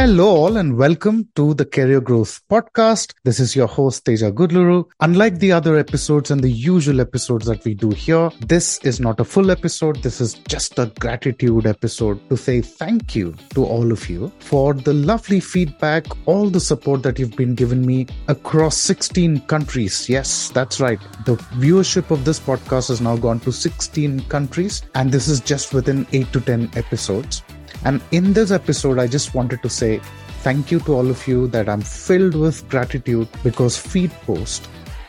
Hello, all, and welcome to the Career Growth Podcast. This is your host, Teja Gudluru. Unlike the other episodes and the usual episodes that we do here, this is not a full episode. This is just a gratitude episode to say thank you to all of you for the lovely feedback, all the support that you've been giving me across 16 countries. Yes, that's right. The viewership of this podcast has now gone to 16 countries, and this is just within 8 to 10 episodes. And in this episode, I just wanted to say thank you to all of you that I'm filled with gratitude because Feedspot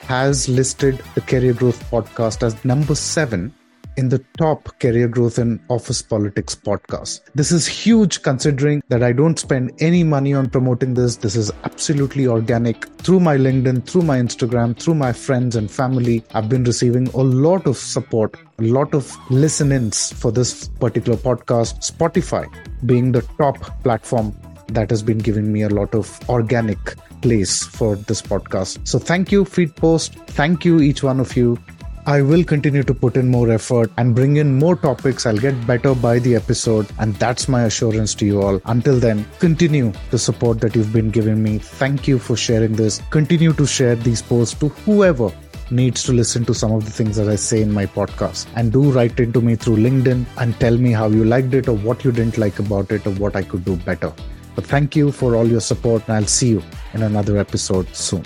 has listed the Career Growth podcast as number seven in the top career growth and office politics podcast. This is huge considering that I don't spend any money on promoting this. This is absolutely organic through my LinkedIn, through my Instagram, through my friends and family. I've been receiving a lot of support, a lot of listen ins for this particular podcast. Spotify being the top platform that has been giving me a lot of organic place for this podcast. So thank you, Feedspot. Thank you, each one of you. I will continue to put in more effort and bring in more topics. I'll get better by the episode, and that's my assurance to you all. Until then, continue the support that you've been giving me. Thank you for sharing this. Continue to share these posts to whoever needs to listen to some of the things that I say in my podcast. And do write into me through LinkedIn and tell me how you liked it or what you didn't like about it or what I could do better. But thank you for all your support, and I'll see you in another episode soon.